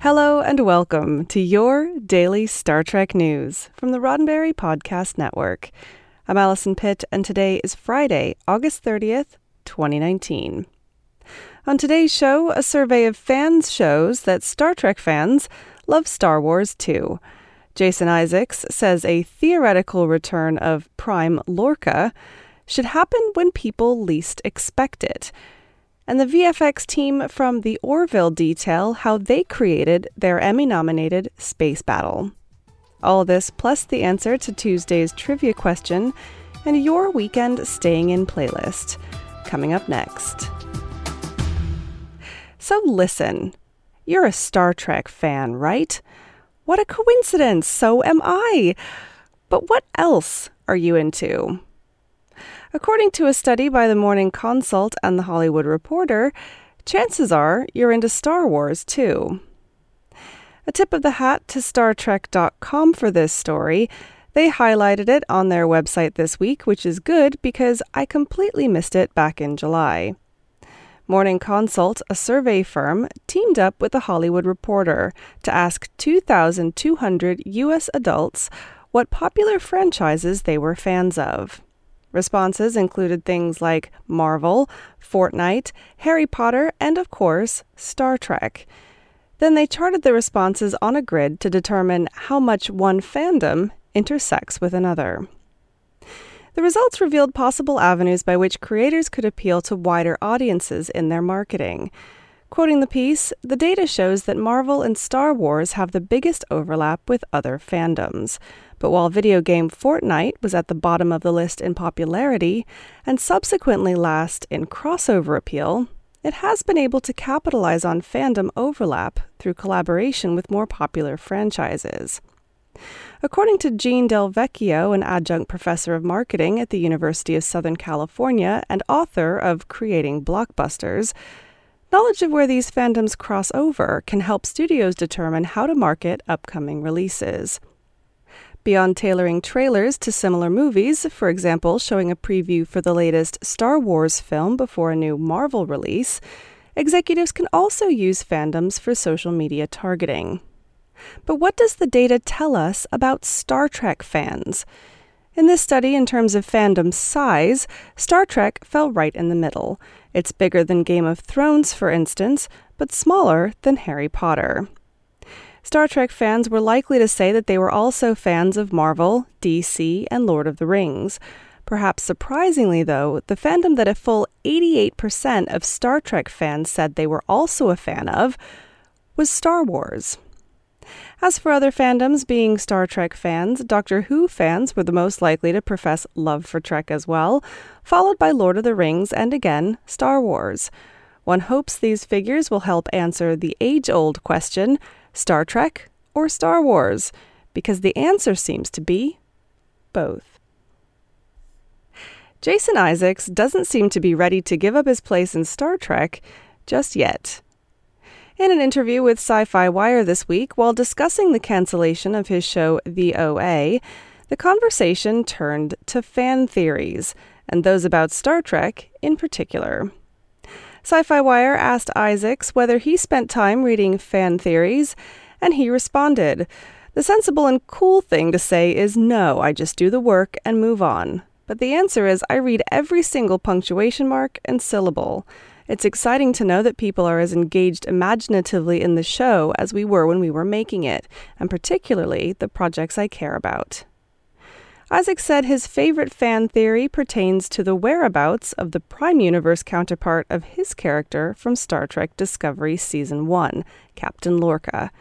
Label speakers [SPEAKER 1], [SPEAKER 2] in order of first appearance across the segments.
[SPEAKER 1] Hello and welcome to your daily Star Trek news from the Roddenberry Podcast Network. I'm Allison Pitt, and today is Friday, August 30th, 2019. On today's show, a survey of fans shows that Star Trek fans love Star Wars too. Jason Isaacs says a theoretical return of Prime Lorca should happen when people least expect it and the VFX team from the Orville detail how they created their Emmy nominated Space Battle. All this plus the answer to Tuesday's trivia question and your weekend staying in playlist coming up next. So listen, you're a Star Trek fan, right? What a coincidence, so am I. But what else are you into? According to a study by the Morning Consult and the Hollywood Reporter, chances are you're into Star Wars too. A tip of the hat to StarTrek.com for this story. They highlighted it on their website this week, which is good because I completely missed it back in July. Morning Consult, a survey firm, teamed up with the Hollywood Reporter to ask 2,200 U.S. adults what popular franchises they were fans of. Responses included things like Marvel, Fortnite, Harry Potter, and of course, Star Trek. Then they charted the responses on a grid to determine how much one fandom intersects with another. The results revealed possible avenues by which creators could appeal to wider audiences in their marketing. Quoting the piece, the data shows that Marvel and Star Wars have the biggest overlap with other fandoms. But while video game Fortnite was at the bottom of the list in popularity and subsequently last in crossover appeal, it has been able to capitalize on fandom overlap through collaboration with more popular franchises. According to Gene Del Vecchio, an adjunct professor of marketing at the University of Southern California and author of Creating Blockbusters, knowledge of where these fandoms cross over can help studios determine how to market upcoming releases. Beyond tailoring trailers to similar movies, for example, showing a preview for the latest Star Wars film before a new Marvel release, executives can also use fandoms for social media targeting. But what does the data tell us about Star Trek fans? In this study, in terms of fandom size, Star Trek fell right in the middle. It's bigger than Game of Thrones, for instance, but smaller than Harry Potter. Star Trek fans were likely to say that they were also fans of Marvel, DC, and Lord of the Rings. Perhaps surprisingly, though, the fandom that a full 88% of Star Trek fans said they were also a fan of was Star Wars. As for other fandoms, being Star Trek fans, Doctor Who fans were the most likely to profess love for Trek as well, followed by Lord of the Rings and again, Star Wars. One hopes these figures will help answer the age old question Star Trek or Star Wars? Because the answer seems to be both. Jason Isaacs doesn't seem to be ready to give up his place in Star Trek just yet. In an interview with Sci Fi Wire this week, while discussing the cancellation of his show The OA, the conversation turned to fan theories, and those about Star Trek in particular. Sci Fi Wire asked Isaacs whether he spent time reading fan theories, and he responded. The sensible and cool thing to say is no, I just do the work and move on. But the answer is I read every single punctuation mark and syllable. It's exciting to know that people are as engaged imaginatively in the show as we were when we were making it, and particularly the projects I care about. Isaac said his favorite fan theory pertains to the whereabouts of the Prime Universe counterpart of his character from Star Trek Discovery Season 1, Captain Lorca.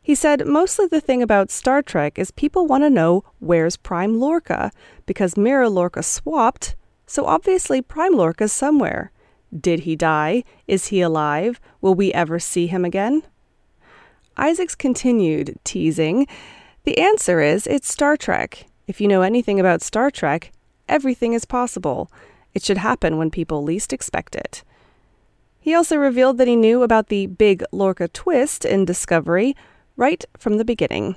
[SPEAKER 1] He said mostly the thing about Star Trek is people want to know where's Prime Lorca, because Mirror Lorca swapped, so obviously Prime Lorca's somewhere. Did he die? Is he alive? Will we ever see him again? Isaacs continued, teasing. The answer is it's Star Trek. If you know anything about Star Trek, everything is possible. It should happen when people least expect it. He also revealed that he knew about the big Lorca twist in Discovery right from the beginning.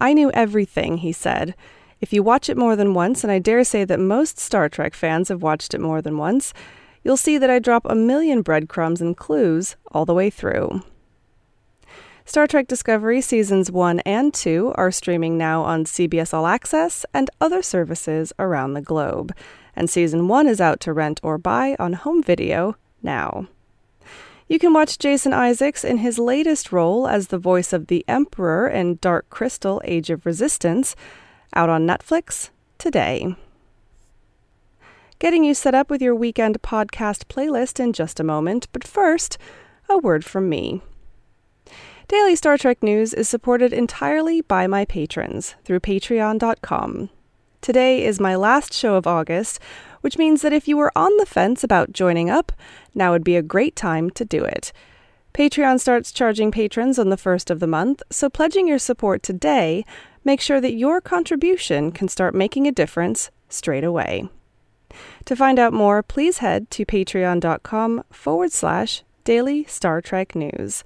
[SPEAKER 1] I knew everything, he said. If you watch it more than once, and I dare say that most Star Trek fans have watched it more than once, you'll see that I drop a million breadcrumbs and clues all the way through. Star Trek Discovery Seasons 1 and 2 are streaming now on CBS All Access and other services around the globe, and Season 1 is out to rent or buy on home video now. You can watch Jason Isaacs in his latest role as the voice of the Emperor in Dark Crystal Age of Resistance, out on Netflix today. Getting you set up with your weekend podcast playlist in just a moment, but first, a word from me. Daily Star Trek News is supported entirely by my patrons through patreon.com. Today is my last show of August, which means that if you were on the fence about joining up, now would be a great time to do it. Patreon starts charging patrons on the first of the month, so pledging your support today makes sure that your contribution can start making a difference straight away. To find out more, please head to patreon.com forward slash daily Star Trek news.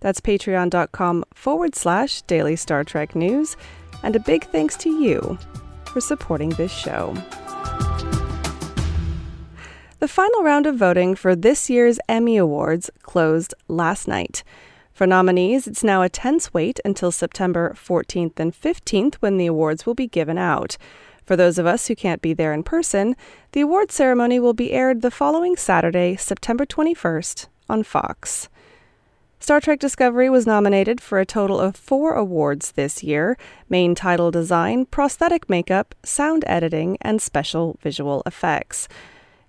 [SPEAKER 1] That's patreon.com forward slash daily Star Trek news. And a big thanks to you for supporting this show. The final round of voting for this year's Emmy Awards closed last night. For nominees, it's now a tense wait until September 14th and 15th when the awards will be given out. For those of us who can't be there in person, the award ceremony will be aired the following Saturday, September 21st, on Fox. Star Trek Discovery was nominated for a total of four awards this year main title design, prosthetic makeup, sound editing, and special visual effects.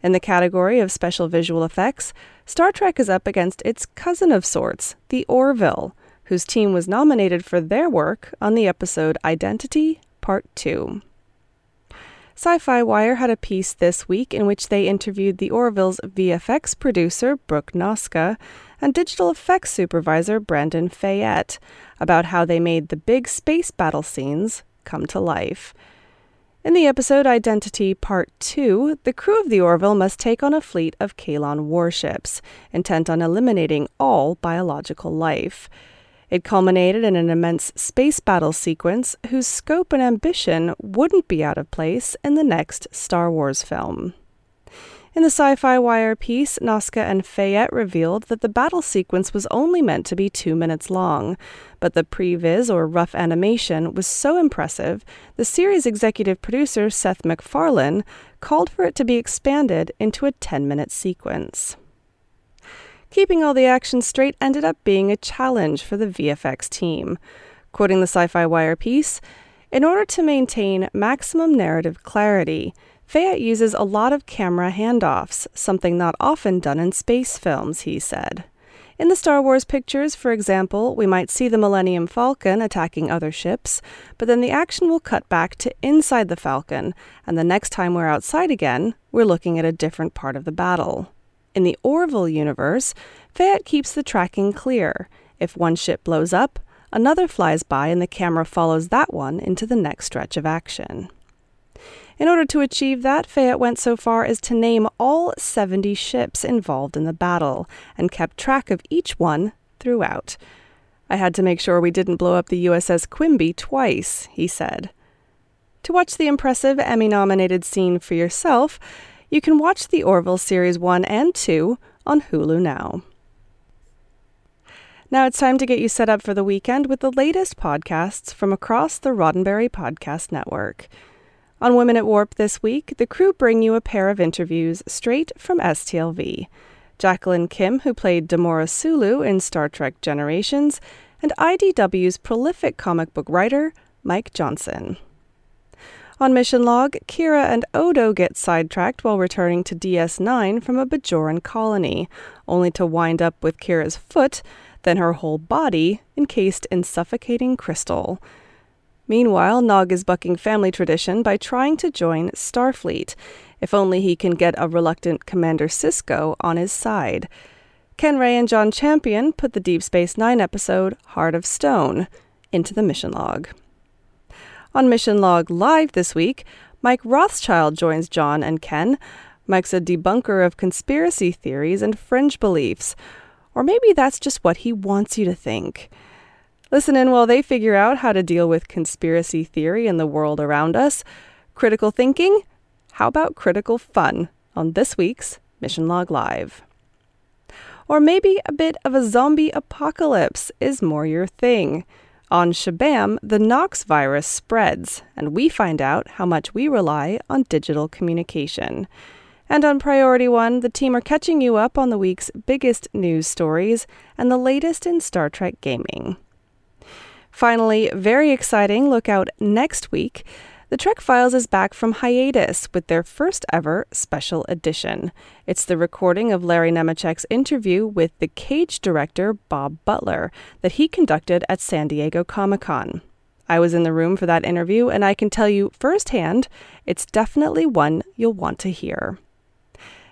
[SPEAKER 1] In the category of special visual effects, Star Trek is up against its cousin of sorts, the Orville, whose team was nominated for their work on the episode Identity Part 2. Sci Fi Wire had a piece this week in which they interviewed the Orville's VFX producer, Brooke Noska, and digital effects supervisor, Brandon Fayette, about how they made the big space battle scenes come to life. In the episode Identity Part 2, the crew of the Orville must take on a fleet of Kaylon warships, intent on eliminating all biological life. It culminated in an immense space battle sequence whose scope and ambition wouldn't be out of place in the next Star Wars film. In the Sci Fi Wire piece, Noska and Fayette revealed that the battle sequence was only meant to be two minutes long, but the previs or rough animation was so impressive, the series executive producer Seth MacFarlane called for it to be expanded into a 10 minute sequence. Keeping all the action straight ended up being a challenge for the VFX team. Quoting the Sci Fi Wire piece, in order to maintain maximum narrative clarity, Fayette uses a lot of camera handoffs, something not often done in space films, he said. In the Star Wars pictures, for example, we might see the Millennium Falcon attacking other ships, but then the action will cut back to inside the Falcon, and the next time we're outside again, we're looking at a different part of the battle. In the Orville universe, Fayette keeps the tracking clear. If one ship blows up, another flies by and the camera follows that one into the next stretch of action. In order to achieve that, Fayette went so far as to name all 70 ships involved in the battle and kept track of each one throughout. I had to make sure we didn't blow up the USS Quimby twice, he said. To watch the impressive Emmy nominated scene for yourself, you can watch the Orville Series 1 and 2 on Hulu now. Now it's time to get you set up for the weekend with the latest podcasts from across the Roddenberry Podcast Network. On Women at Warp this week, the crew bring you a pair of interviews straight from STLV. Jacqueline Kim, who played Demora Sulu in Star Trek Generations, and IDW's prolific comic book writer, Mike Johnson. On Mission Log, Kira and Odo get sidetracked while returning to DS9 from a Bajoran colony, only to wind up with Kira's foot, then her whole body, encased in suffocating crystal. Meanwhile, Nog is bucking family tradition by trying to join Starfleet, if only he can get a reluctant Commander Sisko on his side. Ken Ray and John Champion put the Deep Space Nine episode Heart of Stone into the mission log. On Mission Log Live this week, Mike Rothschild joins John and Ken. Mike's a debunker of conspiracy theories and fringe beliefs. Or maybe that's just what he wants you to think. Listen in while they figure out how to deal with conspiracy theory in the world around us. Critical thinking? How about critical fun on this week's Mission Log Live? Or maybe a bit of a zombie apocalypse is more your thing. On Shabam, the Knox virus spreads, and we find out how much we rely on digital communication. And on Priority One, the team are catching you up on the week's biggest news stories and the latest in Star Trek gaming. Finally, very exciting, look out next week. The Trek Files is back from hiatus with their first ever special edition. It's the recording of Larry Nemecek's interview with the Cage director Bob Butler that he conducted at San Diego Comic Con. I was in the room for that interview, and I can tell you firsthand, it's definitely one you'll want to hear.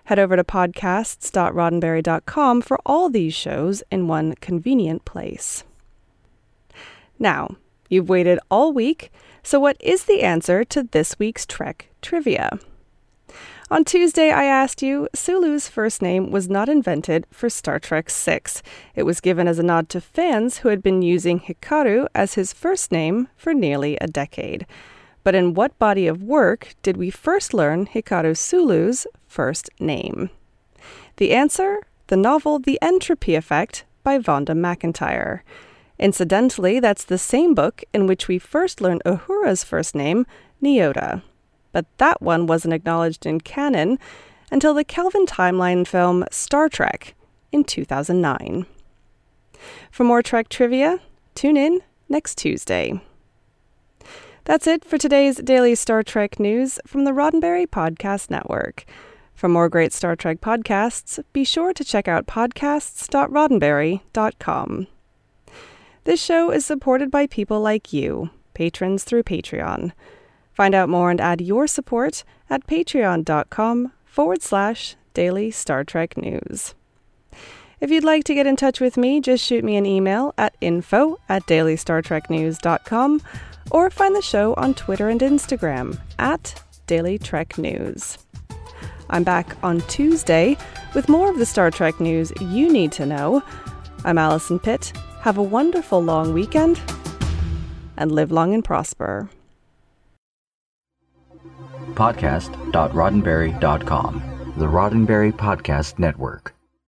[SPEAKER 1] Head over to podcasts.roddenberry.com for all these shows in one convenient place. Now, you've waited all week, so what is the answer to this week's Trek trivia? On Tuesday, I asked you, Sulu's first name was not invented for Star Trek VI. It was given as a nod to fans who had been using Hikaru as his first name for nearly a decade. But in what body of work did we first learn Hikaru Sulu's first name? The answer? The novel The Entropy Effect by Vonda McIntyre. Incidentally, that's the same book in which we first learn Uhura's first name, Nyota. But that one wasn't acknowledged in canon until the Kelvin timeline film Star Trek in 2009. For more Trek trivia, tune in next Tuesday. That's it for today's daily Star Trek news from the Roddenberry Podcast Network. For more great Star Trek podcasts, be sure to check out podcasts.roddenberry.com. This show is supported by people like you, patrons through Patreon. Find out more and add your support at patreon.com forward slash daily Star Trek news. If you'd like to get in touch with me, just shoot me an email at info at dailystartreknews.com or find the show on Twitter and Instagram at Daily Trek News. I'm back on Tuesday with more of the Star Trek news you need to know. I'm Allison Pitt. Have a wonderful long weekend and live long and prosper.
[SPEAKER 2] Podcast.roddenberry.com, the Roddenberry Podcast Network.